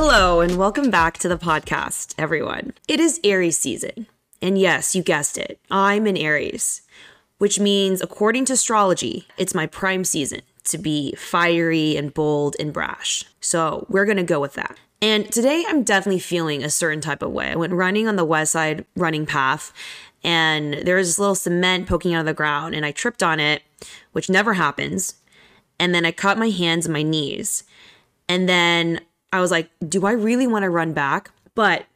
Hello, and welcome back to the podcast, everyone. It is Aries season. And yes, you guessed it, I'm an Aries, which means, according to astrology, it's my prime season to be fiery and bold and brash. So we're gonna go with that. And today I'm definitely feeling a certain type of way. I went running on the west side running path, and there was this little cement poking out of the ground, and I tripped on it, which never happens. And then I caught my hands and my knees. And then I was like, do I really want to run back? But,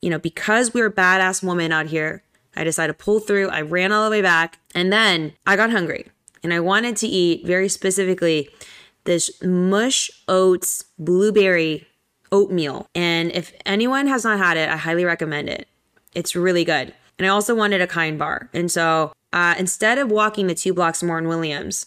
you know, because we're badass woman out here, I decided to pull through. I ran all the way back and then I got hungry and I wanted to eat very specifically this mush oats blueberry oatmeal. And if anyone has not had it, I highly recommend it. It's really good. And I also wanted a kind bar. And so uh, instead of walking the two blocks more in Williams,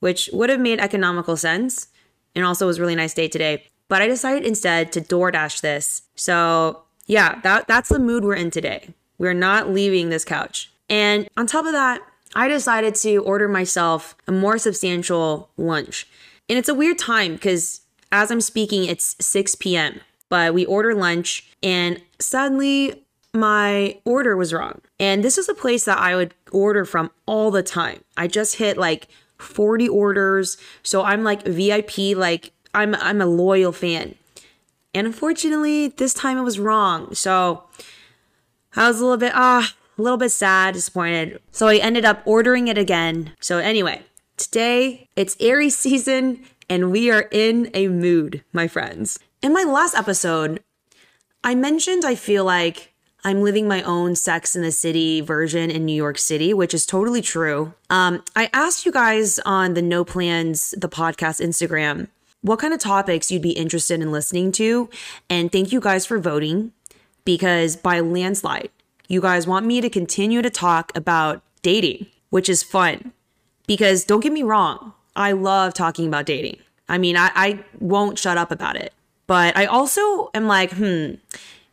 which would have made economical sense and also was really nice day today, but I decided instead to DoorDash this. So yeah, that that's the mood we're in today. We're not leaving this couch. And on top of that, I decided to order myself a more substantial lunch. And it's a weird time because as I'm speaking, it's 6 p.m. But we order lunch and suddenly my order was wrong. And this is a place that I would order from all the time. I just hit like 40 orders. So I'm like VIP, like I'm I'm a loyal fan. And unfortunately, this time it was wrong. So I was a little bit ah, a little bit sad, disappointed. So I ended up ordering it again. So anyway, today it's Aries season and we are in a mood, my friends. In my last episode, I mentioned I feel like I'm living my own Sex in the City version in New York City, which is totally true. Um, I asked you guys on the No Plans, the podcast Instagram, what kind of topics you'd be interested in listening to. And thank you guys for voting because by landslide, you guys want me to continue to talk about dating, which is fun. Because don't get me wrong, I love talking about dating. I mean, I, I won't shut up about it. But I also am like, hmm,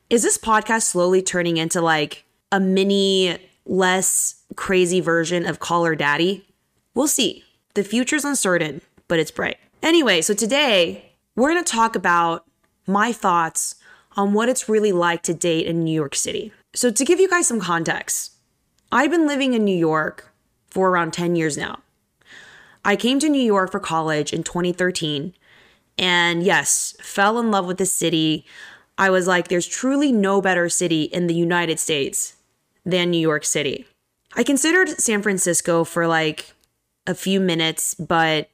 is this podcast slowly turning into like a mini, less crazy version of Call Her Daddy? We'll see. The future's uncertain, but it's bright. Anyway, so today we're going to talk about my thoughts on what it's really like to date in New York City. So, to give you guys some context, I've been living in New York for around 10 years now. I came to New York for college in 2013 and yes, fell in love with the city. I was like, there's truly no better city in the United States than New York City. I considered San Francisco for like a few minutes, but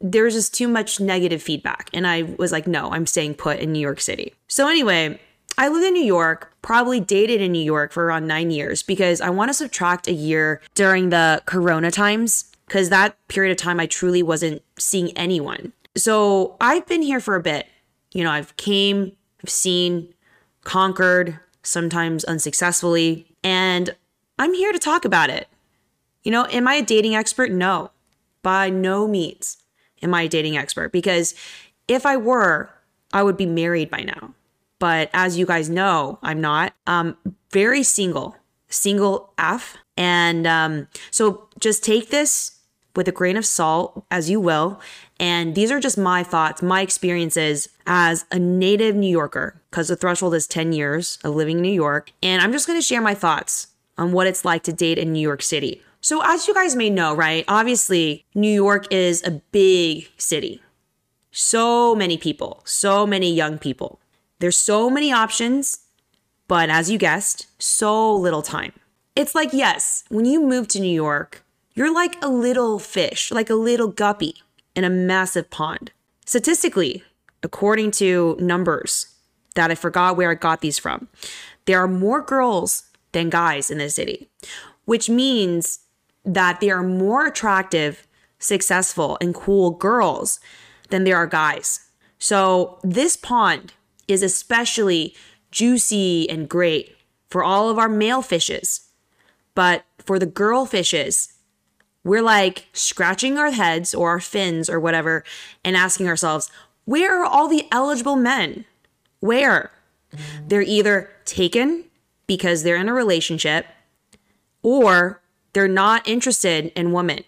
there was just too much negative feedback. And I was like, no, I'm staying put in New York City. So, anyway, I lived in New York, probably dated in New York for around nine years because I want to subtract a year during the corona times because that period of time I truly wasn't seeing anyone. So I've been here for a bit. You know, I've came, I've seen, conquered, sometimes unsuccessfully, and I'm here to talk about it. You know, am I a dating expert? No, by no means am I a dating expert because if I were, I would be married by now. But as you guys know, I'm not. Um, very single, single F. And um, so just take this with a grain of salt as you will. And these are just my thoughts, my experiences as a native New Yorker, because the threshold is 10 years of living in New York. And I'm just going to share my thoughts on what it's like to date in New York City. So, as you guys may know, right, obviously, New York is a big city. So many people, so many young people. There's so many options, but as you guessed, so little time. It's like, yes, when you move to New York, you're like a little fish, like a little guppy in a massive pond. Statistically, according to numbers that I forgot where I got these from, there are more girls than guys in the city, which means that there are more attractive, successful, and cool girls than there are guys. So this pond is especially juicy and great for all of our male fishes. But for the girl fishes, we're like scratching our heads or our fins or whatever and asking ourselves, where are all the eligible men? Where? They're either taken because they're in a relationship or they're not interested in women,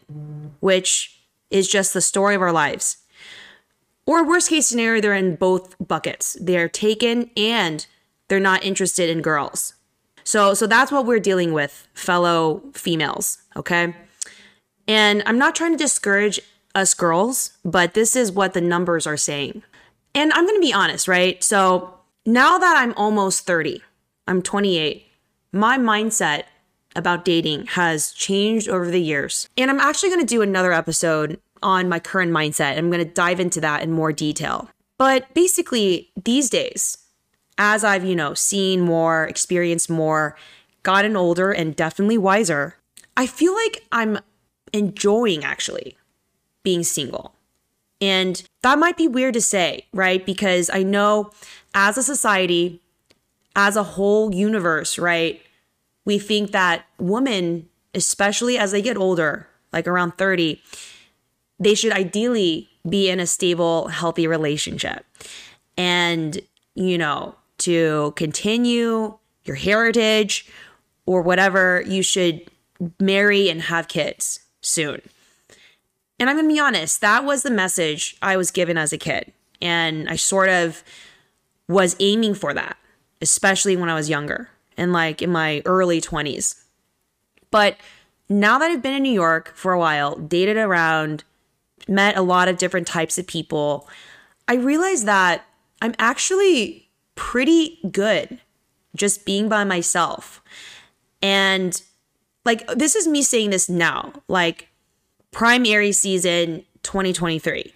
which is just the story of our lives. Or worst case scenario, they're in both buckets. They're taken and they're not interested in girls. So so that's what we're dealing with, fellow females, okay? And I'm not trying to discourage us girls, but this is what the numbers are saying. And I'm going to be honest, right? So now that I'm almost 30, I'm 28, my mindset about dating has changed over the years. And I'm actually going to do another episode on my current mindset. I'm going to dive into that in more detail. But basically, these days, as I've, you know, seen more, experienced more, gotten older, and definitely wiser, I feel like I'm enjoying actually being single. And that might be weird to say, right? Because I know as a society, as a whole universe, right? We think that women, especially as they get older, like around 30, they should ideally be in a stable, healthy relationship. And, you know, to continue your heritage or whatever, you should marry and have kids soon. And I'm going to be honest, that was the message I was given as a kid. And I sort of was aiming for that, especially when I was younger and like in my early 20s. But now that I've been in New York for a while, dated around, met a lot of different types of people, I realized that I'm actually pretty good just being by myself. And like, this is me saying this now. Like, primary season 2023.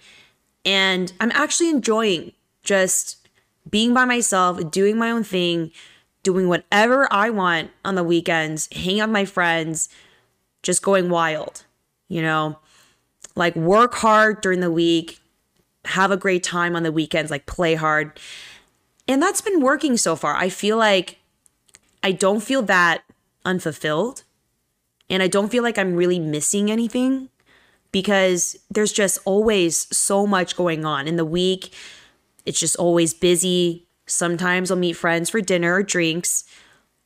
And I'm actually enjoying just being by myself, doing my own thing, doing whatever I want on the weekends, hanging out with my friends, just going wild, you know? Like work hard during the week, have a great time on the weekends, like play hard. And that's been working so far. I feel like I don't feel that unfulfilled and I don't feel like I'm really missing anything because there's just always so much going on in the week. It's just always busy. Sometimes I'll meet friends for dinner or drinks.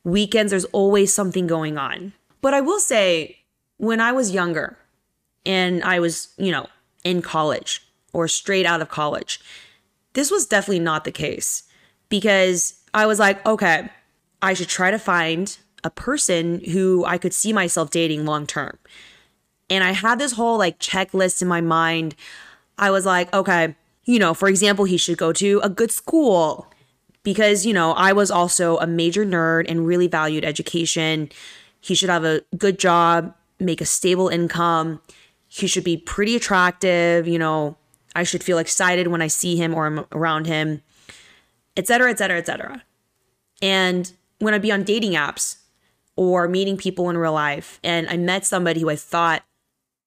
Weekends, there's always something going on. But I will say, when I was younger and I was, you know, in college or straight out of college, this was definitely not the case because I was like, okay, I should try to find a person who I could see myself dating long term. And I had this whole like checklist in my mind. I was like, okay, you know, for example, he should go to a good school because, you know, I was also a major nerd and really valued education. He should have a good job, make a stable income. He should be pretty attractive, you know, I should feel excited when I see him or I'm around him, etc., etc., etc. And when I'd be on dating apps or meeting people in real life and I met somebody who I thought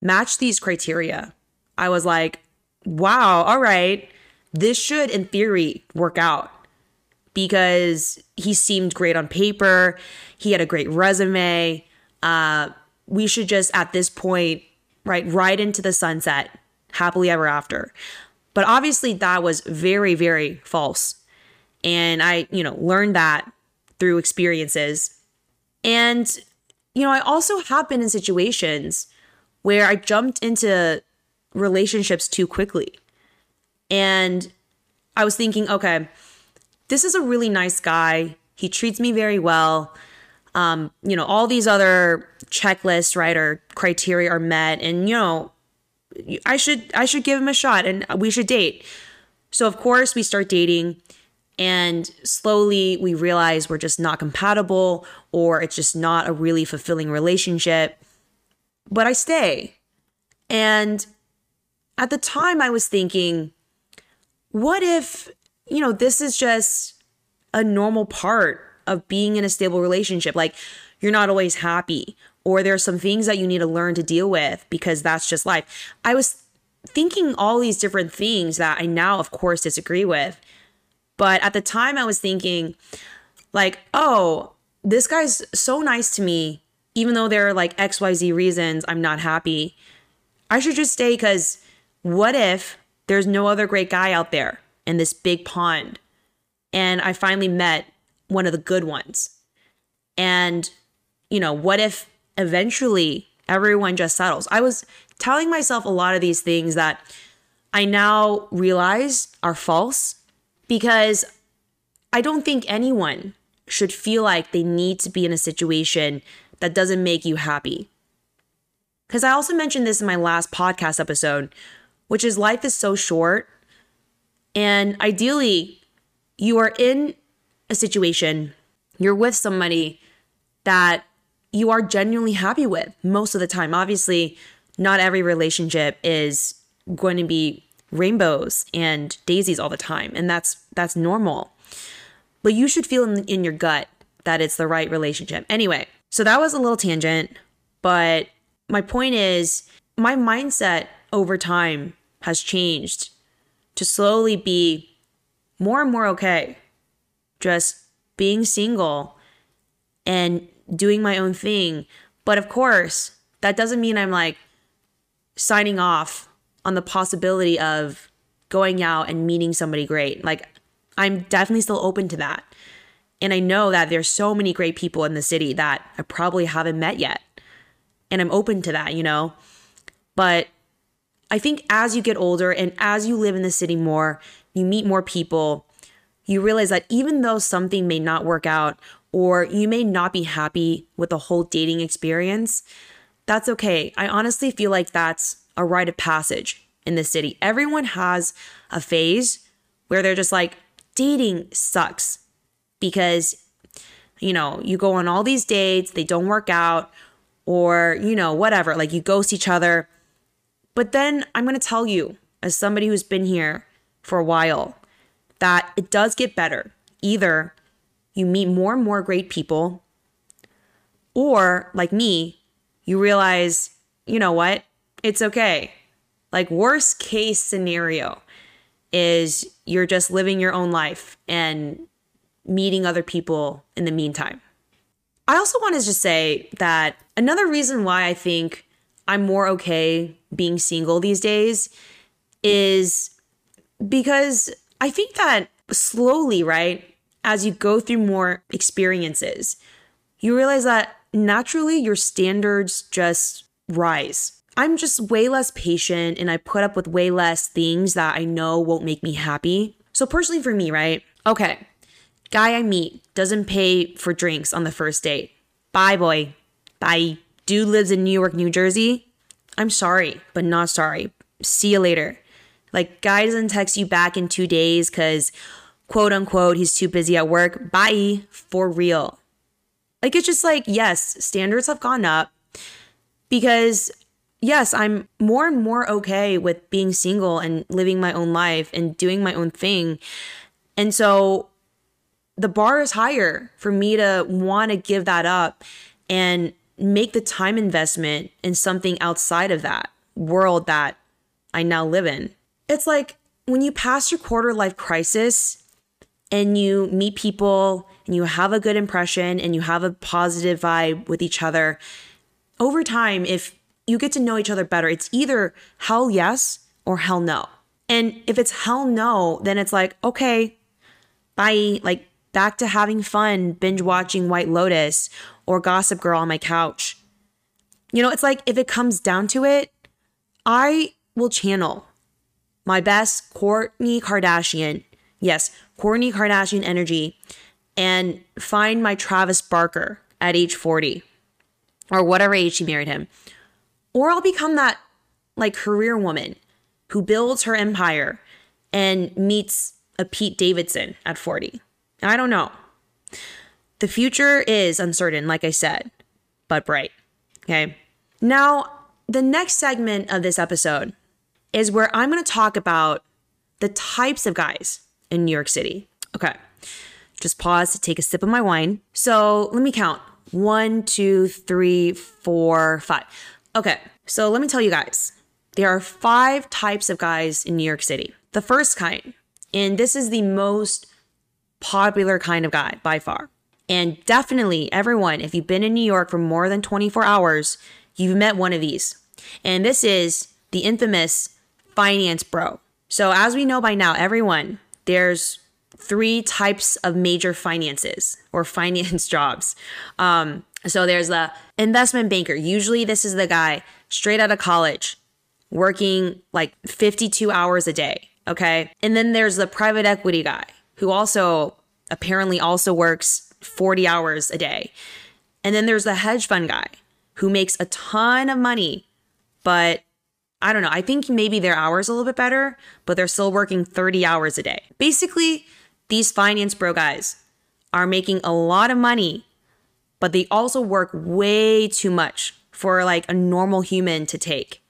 matched these criteria. I was like, wow, all right, this should, in theory, work out because he seemed great on paper. He had a great resume. Uh, we should just, at this point, right, right into the sunset, happily ever after. But obviously, that was very, very false. And I, you know, learned that through experiences. And, you know, I also have been in situations where I jumped into relationships too quickly. And I was thinking, okay, this is a really nice guy. He treats me very well. Um, you know, all these other checklists, right, or criteria are met, and you know, I should I should give him a shot, and we should date. So of course we start dating, and slowly we realize we're just not compatible, or it's just not a really fulfilling relationship but I stay. And at the time, I was thinking, what if, you know, this is just a normal part of being in a stable relationship? Like, you're not always happy, or there are some things that you need to learn to deal with because that's just life. I was thinking all these different things that I now, of course, disagree with. But at the time, I was thinking, like, oh, this guy's so nice to me even though there are like XYZ reasons I'm not happy, I should just stay because what if there's no other great guy out there in this big pond? And I finally met one of the good ones. And, you know, what if eventually everyone just settles? I was telling myself a lot of these things that I now realize are false because I don't think anyone should feel like they need to be in a situation that doesn't make you happy. Because I also mentioned this in my last podcast episode, which is life is so short. And ideally, you are in a situation, you're with somebody that you are genuinely happy with most of the time. Obviously, not every relationship is going to be rainbows and daisies all the time, and that's that's normal. But you should feel in, in your gut that it's the right relationship. Anyway, so that was a little tangent, but my point is my mindset over time has changed to slowly be more and more okay just being single and doing my own thing. But of course, that doesn't mean I'm like signing off on the possibility of going out and meeting somebody great. Like, I'm definitely still open to that. And I know that there's so many great people in the city that I probably haven't met yet. And I'm open to that, you know? But I think as you get older and as you live in the city more, you meet more people, you realize that even though something may not work out or you may not be happy with the whole dating experience, that's okay. I honestly feel like that's a rite of passage in the city. Everyone has a phase where they're just like, dating sucks because, you know, you go on all these dates, they don't work out, or, you know, whatever, like you ghost each other. But then I'm going to tell you, as somebody who's been here for a while, that it does get better. Either you meet more and more great people, or like me, you realize, you know what? It's okay. Like, worst case scenario is you're just living your own life and meeting other people in the meantime. I also want to just say that another reason why I think I'm more okay being single these days is because I think that slowly, right, as you go through more experiences, you realize that naturally your standards just rise. I'm just way less patient and I put up with way less things that I know won't make me happy. So, personally, for me, right? Okay, guy I meet doesn't pay for drinks on the first date. Bye, boy. Bye. Dude lives in New York, New Jersey. I'm sorry, but not sorry. See you later. Like, guy doesn't text you back in two days because, quote unquote, he's too busy at work. Bye. For real. Like, it's just like, yes, standards have gone up because, yes, I'm more and more okay with being single and living my own life and doing my own thing. And so the bar is higher for me to want to give that up and make the time investment in something outside of that world that I now live in. It's like when you pass your quarter life crisis and you meet people and you have a good impression and you have a positive vibe with each other, over time, if you get to know each other better, it's either hell yes or hell no. And if it's hell no, then it's like, okay, bye. Like, back to having fun binge watching White Lotus or Gossip Girl on my couch. You know, it's like if it comes down to it, I will channel my best Kourtney Kardashian, yes, Kourtney Kardashian energy, and find my Travis Barker at age 40 or whatever age she married him. Or I'll become that like career woman who builds her empire and meets a Pete Davidson at 40. I don't know. The future is uncertain, like I said, but bright. Okay. Now, the next segment of this episode is where I'm going to talk about the types of guys in New York City. Okay. Just pause to take a sip of my wine. So let me count one, two, three, four, five. Okay. So let me tell you guys there are five types of guys in New York City. The first kind, and this is the most popular kind of guy by far. And definitely, everyone, if you've been in New York for more than 24 hours, you've met one of these. And this is the infamous finance bro. So, as we know by now, everyone, there's three types of major finances or finance jobs. Um, so, there's the investment banker. Usually, this is the guy straight out of college, working like 52 hours a day. Okay. And then there's the private equity guy who also apparently also works 40 hours a day. And then there's the hedge fund guy who makes a ton of money, but I don't know. I think maybe their hours a little bit better, but they're still working 30 hours a day. Basically, these finance bro guys are making a lot of money, but they also work way too much for like a normal human to take.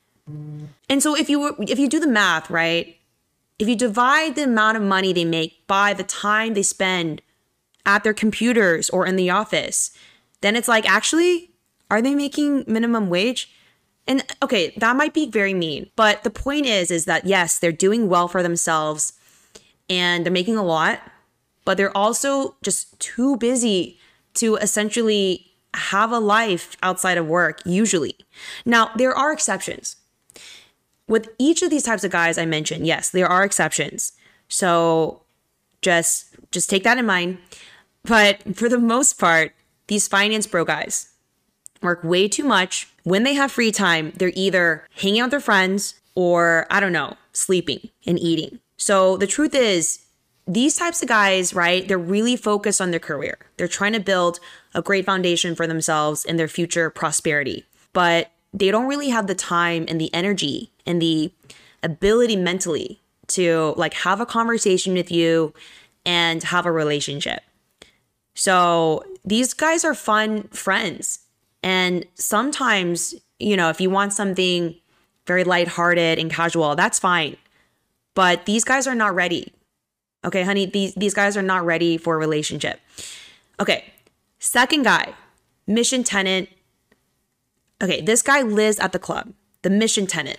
And so if you if you do the math, right? If you divide the amount of money they make by the time they spend at their computers or in the office, then it's like actually are they making minimum wage? And okay, that might be very mean, but the point is is that yes, they're doing well for themselves and they're making a lot, but they're also just too busy to essentially have a life outside of work usually. Now, there are exceptions. With each of these types of guys I mentioned, yes, there are exceptions. So just just take that in mind. But for the most part, these finance bro guys work way too much. When they have free time, they're either hanging out with their friends or I don't know, sleeping and eating. So the truth is, these types of guys, right, they're really focused on their career. They're trying to build a great foundation for themselves and their future prosperity. But they don't really have the time and the energy and the ability mentally to like have a conversation with you and have a relationship. So these guys are fun friends. And sometimes, you know, if you want something very lighthearted and casual, that's fine. But these guys are not ready. Okay, honey, these these guys are not ready for a relationship. Okay. Second guy, mission tenant Okay, this guy lives at the club, the mission tenant.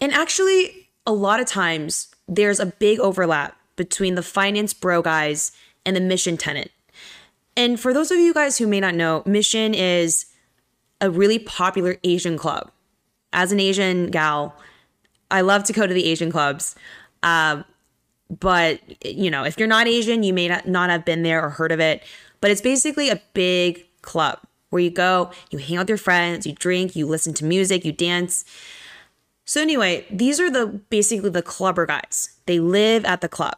And actually, a lot of times there's a big overlap between the finance bro guys and the mission tenant. And for those of you guys who may not know, Mission is a really popular Asian club. As an Asian gal, I love to go to the Asian clubs. Uh, but, you know, if you're not Asian, you may not, have been there or heard of it. But it's basically a big club where you go, you hang out with your friends, you drink, you listen to music, you dance. So anyway, these are the basically the clubber guys. They live at the club,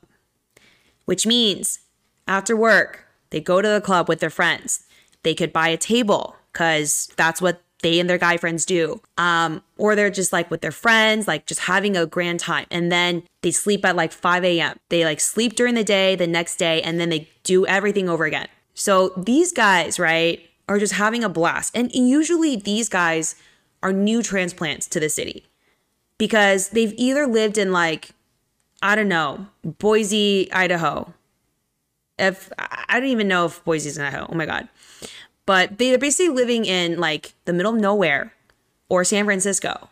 which means after work, they go to the club with their friends. They could buy a table because that's what they and their guy friends do. Um, or they're just like with their friends, like just having a grand time. And then they sleep at like 5 a.m. They like sleep during the day, the next day, and then they do everything over again. So these guys, right, are just having a blast. And usually these guys are new transplants to the city because they've either lived in like, I don't know, Boise, Idaho. If I don't even know if Boise's in Idaho. Oh my God. But they're basically living in like the middle of nowhere or San Francisco,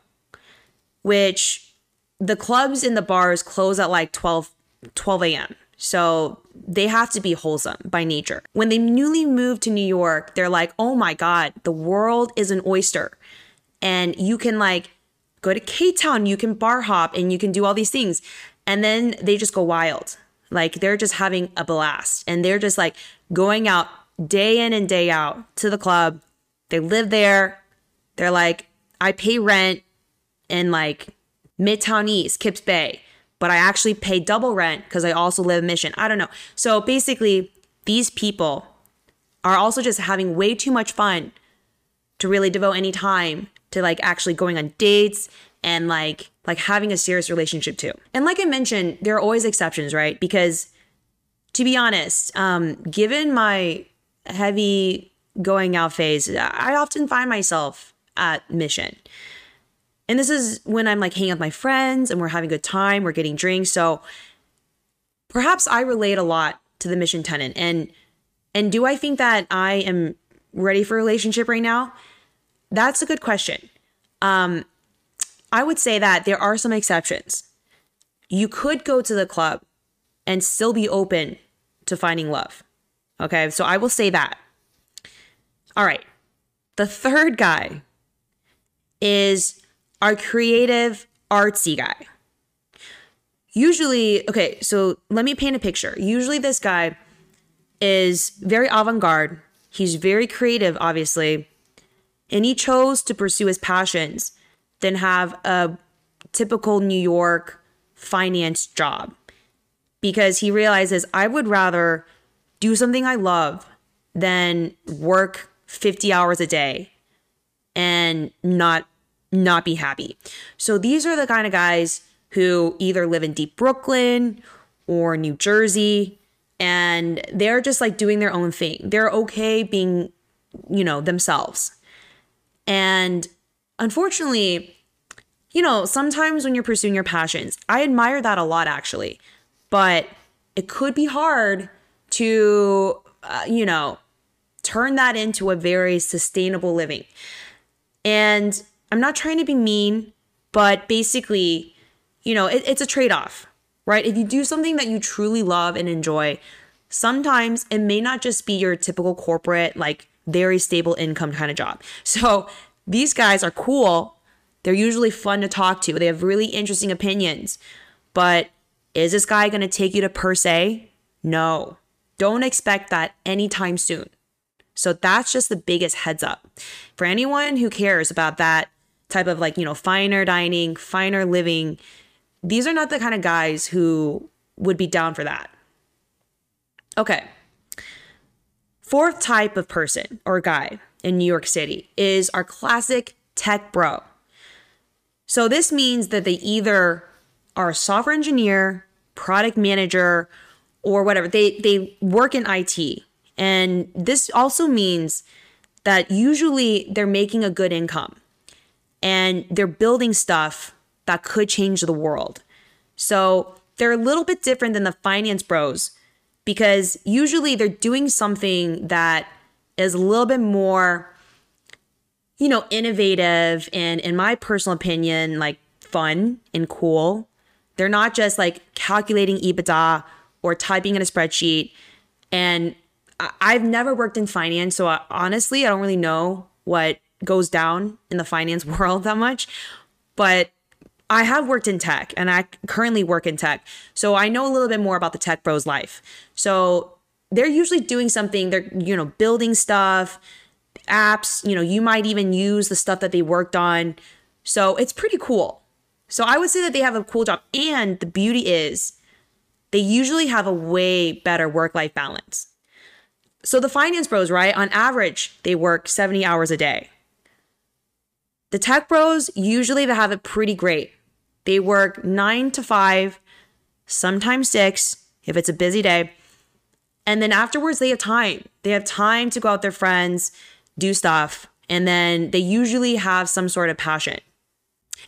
which the clubs and the bars close at like 12, 12 a.m. So they have to be wholesome by nature. When they newly moved to New York, they're like, oh my God, the world is an oyster. And you can like go to K Town, you can bar hop, and you can do all these things. And then they just go wild. Like they're just having a blast and they're just like going out day in and day out to the club. They live there. They're like, I pay rent in like Midtown East, Kips Bay but I actually pay double rent because I also live in Mission. I don't know. So basically, these people are also just having way too much fun to really devote any time to like actually going on dates and like like having a serious relationship too. And like I mentioned, there are always exceptions, right? Because to be honest, um, given my heavy going out phase, I often find myself at mission. And this is when I'm like hanging with my friends and we're having a good time, we're getting drinks. So perhaps I relate a lot to the mission tenant. And and do I think that I am ready for a relationship right now? That's a good question. Um, I would say that there are some exceptions. You could go to the club and still be open to finding love. Okay, so I will say that. All right. The third guy is our creative, artsy guy. Usually, okay, so let me paint a picture. Usually, this guy is very avant garde. He's very creative, obviously, and he chose to pursue his passions than have a typical New York finance job because he realizes I would rather do something I love than work 50 hours a day and not not be happy. So these are the kind of guys who either live in deep Brooklyn or New Jersey and they're just like doing their own thing. They're okay being, you know, themselves. And unfortunately, you know, sometimes when you're pursuing your passions, I admire that a lot actually. But it could be hard to, uh, you know, turn that into a very sustainable living. And I'm not trying to be mean, but basically, you know, it, it's a trade off, right? If you do something that you truly love and enjoy, sometimes it may not just be your typical corporate, like very stable income kind of job. So these guys are cool. They're usually fun to talk to. They have really interesting opinions. But is this guy going to take you to Per Se? No. Don't expect that anytime soon. So that's just the biggest heads up. For anyone who cares about that type of like, you know, finer dining, finer living, these are not the kind of guys who would be down for that. Okay. Fourth type of person or guy in New York City is our classic tech bro. So this means that they either are a software engineer, product manager, or whatever. They they work in IT. And this also means that usually they're making a good income and they're building stuff that could change the world. So they're a little bit different than the finance bros because usually they're doing something that is a little bit more you know innovative and in my personal opinion like fun and cool they're not just like calculating ebitda or typing in a spreadsheet and i've never worked in finance so I, honestly i don't really know what goes down in the finance world that much but I have worked in tech and I currently work in tech. So I know a little bit more about the tech bros life. So they're usually doing something, they're, you know, building stuff, apps, you know, you might even use the stuff that they worked on. So it's pretty cool. So I would say that they have a cool job. And the beauty is they usually have a way better work life balance. So the finance bros, right? On average, they work 70 hours a day. The tech bros usually they have it pretty great. They work 9 to 5, sometimes 6 if it's a busy day. And then afterwards they have time. They have time to go out with their friends, do stuff, and then they usually have some sort of passion.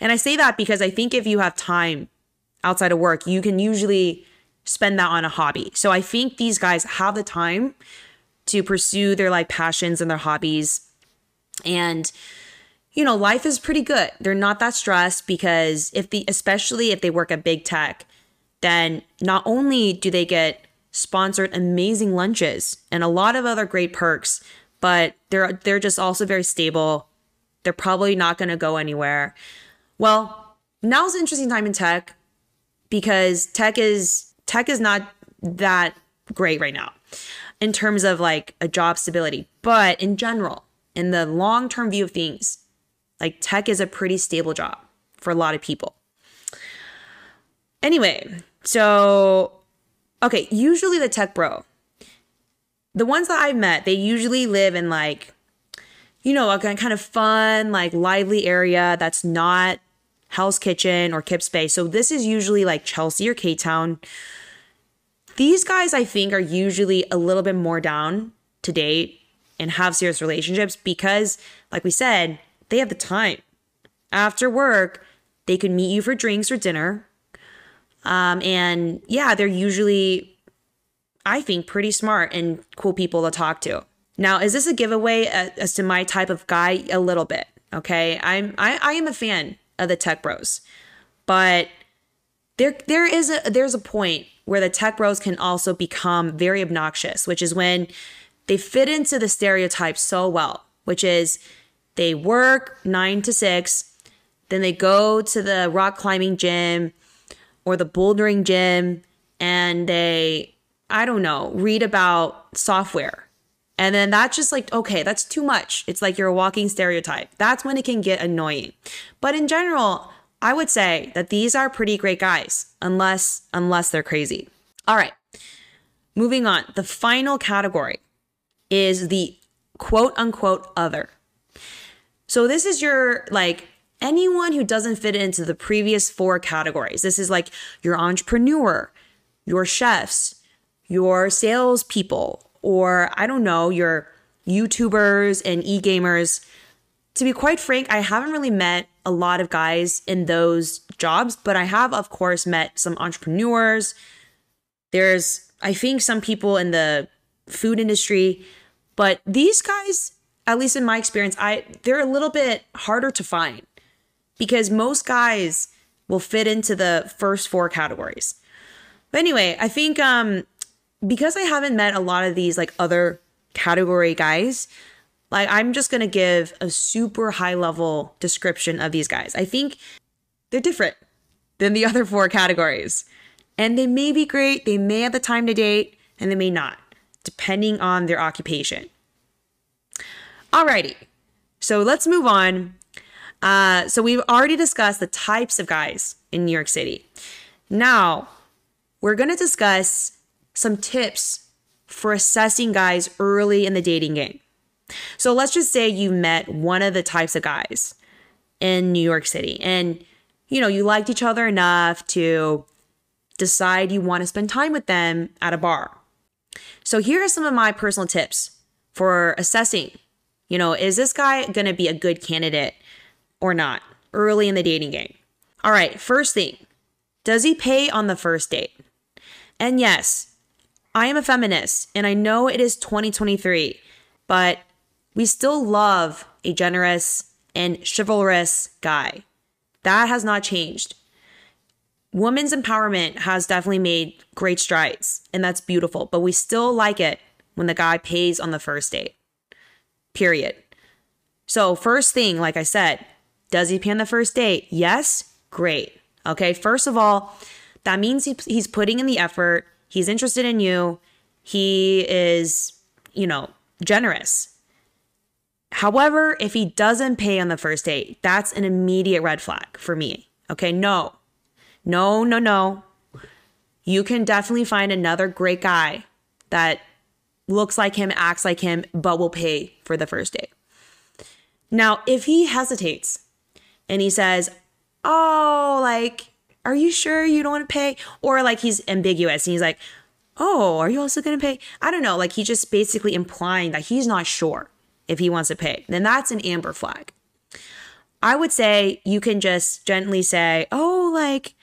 And I say that because I think if you have time outside of work, you can usually spend that on a hobby. So I think these guys have the time to pursue their like passions and their hobbies. And you know, life is pretty good. They're not that stressed because if the especially if they work at big tech, then not only do they get sponsored amazing lunches and a lot of other great perks, but they're they're just also very stable. They're probably not going to go anywhere. Well, now's an interesting time in tech because tech is tech is not that great right now in terms of like a job stability, but in general, in the long-term view of things, like tech is a pretty stable job for a lot of people. Anyway, so okay, usually the tech bro, the ones that I've met, they usually live in like, you know, a kind of fun, like lively area that's not Hell's Kitchen or Kips Bay. So this is usually like Chelsea or K Town. These guys, I think, are usually a little bit more down to date and have serious relationships because, like we said, they have the time. After work, they could meet you for drinks or dinner. Um, and yeah, they're usually, I think, pretty smart and cool people to talk to. Now, is this a giveaway as to my type of guy? A little bit. Okay, I'm I, I am a fan of the tech bros, but there there is a there's a point where the tech bros can also become very obnoxious, which is when they fit into the stereotype so well, which is they work nine to six, then they go to the rock climbing gym or the bouldering gym and they, I don't know, read about software And then that's just like, okay, that's too much. It's like you're a walking stereotype. That's when it can get annoying. But in general, I would say that these are pretty great guys, unless unless they're crazy. All right. Moving on. The final category is the quote unquote other. So this is your like anyone who doesn't fit into the previous four categories. This is like your entrepreneur, your chefs, your salespeople, or I don't know, your YouTubers and e gamers. To be quite frank, I haven't really met a lot of guys in those jobs, but I have, of course, met some entrepreneurs. There's, I think, some people in the food industry, but these guys, at least in my experience, I they're a little bit harder to find because most guys will fit into the first four categories. But anyway, I think um because I haven't met a lot of these like other category guys, like I'm just to give a super high level description of these guys. I think they're different than the other four categories. And they may be great, they may have the time to date, and they may not, depending on their occupation. Alrighty, so let's move on. Uh, so we've already discussed the types of guys in New York City. Now, we're going to discuss some tips for assessing guys early in the dating game. So let's just say you met one of the types of guys in New York City and you know, you liked each other enough to decide you want to spend time with them at a bar. So here are some of my personal tips for assessing, you know, is this guy going to be a good candidate or not early in the dating game? All right, first thing, does he pay on the first date? And yes, I am a feminist and I know it is 2023, but we still love a generous and chivalrous guy. That has not changed. Women's empowerment has definitely made great strides, and that's beautiful, but we still like it when the guy pays on the first date. Period. So, first thing, like I said, does he pay on the first date? Yes? Great. Okay, first of all, that means he's putting in the effort He's interested in you. He is, you know, generous. However, if he doesn't pay on the first date, that's an immediate red flag for me. Okay, no, no, no, no. You can definitely find another great guy that looks like him, acts like him, but will pay for the first date. Now, if he hesitates and he says, Oh, like, are you sure you don't want to pay? Or like he's ambiguous and he's like, oh, are you also going to pay? I don't know. Like he's just basically implying that he's not sure if he wants to pay. Then that's an amber flag. I would say you can just gently say, oh, like,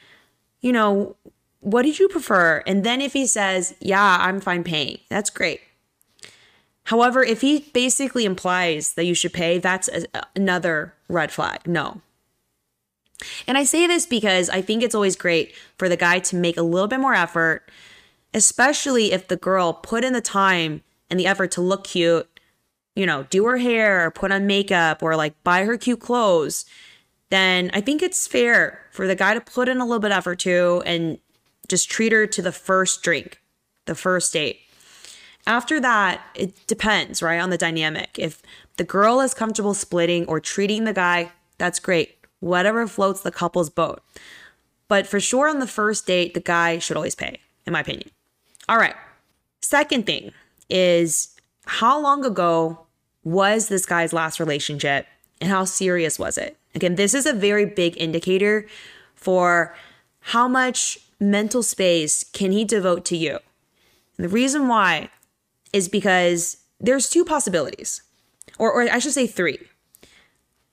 you know, what did you prefer? And then if he says, yeah, I'm fine paying, that's great. However, if he basically implies that you should pay, that's a, another red flag. No, and I say this because I think it's always great for the guy to make a little bit more effort, especially if the girl put in the time and the effort to look cute, you know, do her hair or put on makeup or like buy her cute clothes. Then I think it's fair for the guy to put in a little bit of effort too and just treat her to the first drink, the first date. After that, it depends, right, on the dynamic. If the girl is comfortable splitting or treating the guy, that's great whatever floats the couple's boat. But for sure, on the first date, the guy should always pay, in my opinion. All right. Second thing is how long ago was this guy's last relationship and how serious was it? Again, this is a very big indicator for how much mental space can he devote to you. And the reason why is because there's two possibilities, or, or I should say three.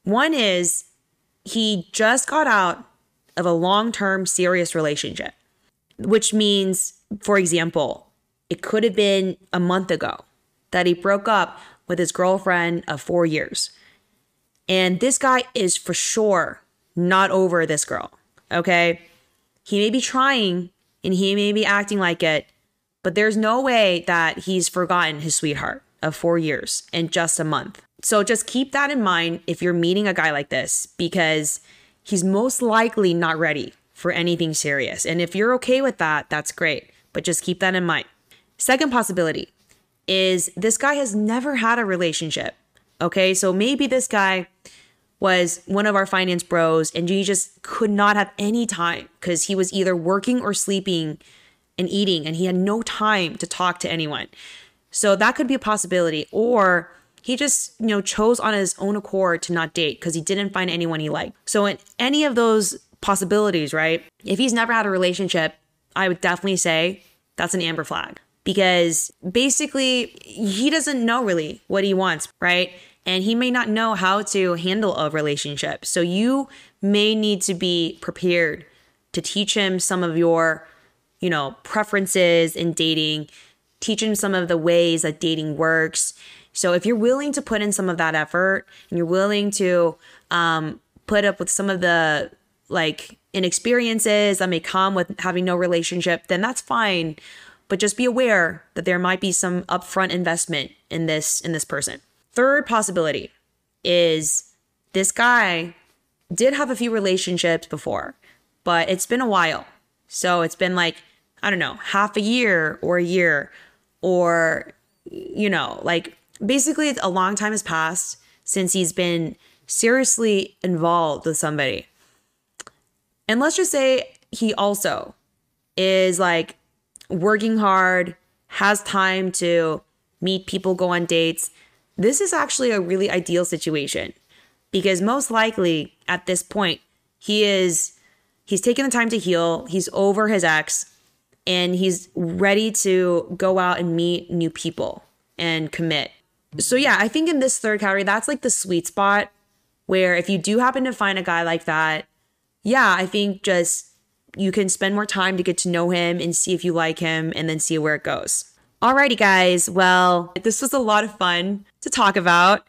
One is he just got out of a long term serious relationship, which means, for example, it could have been a month ago that he broke up with his girlfriend of four years. And this guy is for sure not over this girl. Okay. He may be trying and he may be acting like it, but there's no way that he's forgotten his sweetheart of four years in just a month. So just keep that in mind if you're meeting a guy like this because he's most likely not ready for anything serious. And if you're okay with that, that's great. But just keep that in mind. Second possibility is this guy has never had a relationship. Okay, so maybe this guy was one of our finance bros and he just could not have any time because he was either working or sleeping and eating and he had no time to talk to anyone. So that could be a possibility. Or he just, you know, chose on his own accord to not date because he didn't find anyone he liked. So in any of those possibilities, right? If he's never had a relationship, I would definitely say that's an amber flag because basically he doesn't know really what he wants, right? And he may not know how to handle a relationship. So you may need to be prepared to teach him some of your, you know, preferences in dating, teach him some of the ways that dating works. So if you're willing to put in some of that effort and you're willing to um, put up with some of the like inexperiences that may come with having no relationship, then that's fine. But just be aware that there might be some upfront investment in this in this person. Third possibility is this guy did have a few relationships before, but it's been a while. So it's been like, I don't know, half a year or a year, or, you know, like basically a long time has passed since he's been seriously involved with somebody. And let's just say he also is like working hard, has time to meet people, go on dates. This is actually a really ideal situation because most likely at this point, he is he's taken the time to heal, he's over his ex, and he's ready to go out and meet new people and commit. So yeah, I think in this third category, that's like the sweet spot where if you do happen to find a guy like that yeah, I think just you can spend more time to get to know him and see if you like him and then see where it goes. Alrighty, guys. Well, this was a lot of fun to talk about.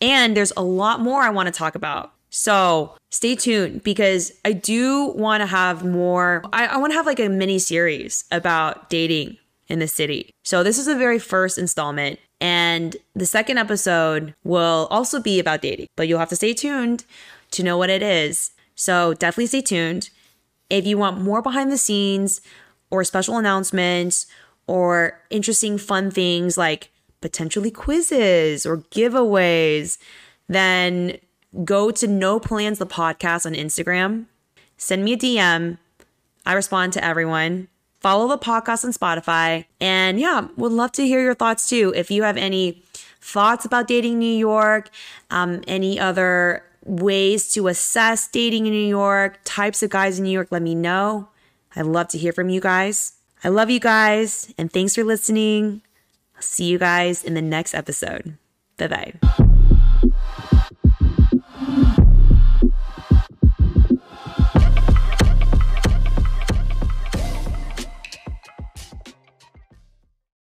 And there's a lot more I want to talk about. So stay tuned because I do want to have more. I, I want to have like a mini series about dating in the city. So this is the very first installment. And the second episode will also be about dating, but you'll have to stay tuned to know what it is. So definitely stay tuned. If you want more behind the scenes or special announcements or interesting fun things like potentially quizzes or giveaways, then go to No Plans the podcast on Instagram. Send me a DM. I respond to everyone. Follow the podcast on Spotify. And yeah, would love to hear your thoughts too. If you have any thoughts about dating New York, um, any other ways to assess dating in New York, types of guys in New York, let me know. I'd love to hear from you guys. I love you guys, and thanks for listening. I'll see you guys in the next episode. Bye bye.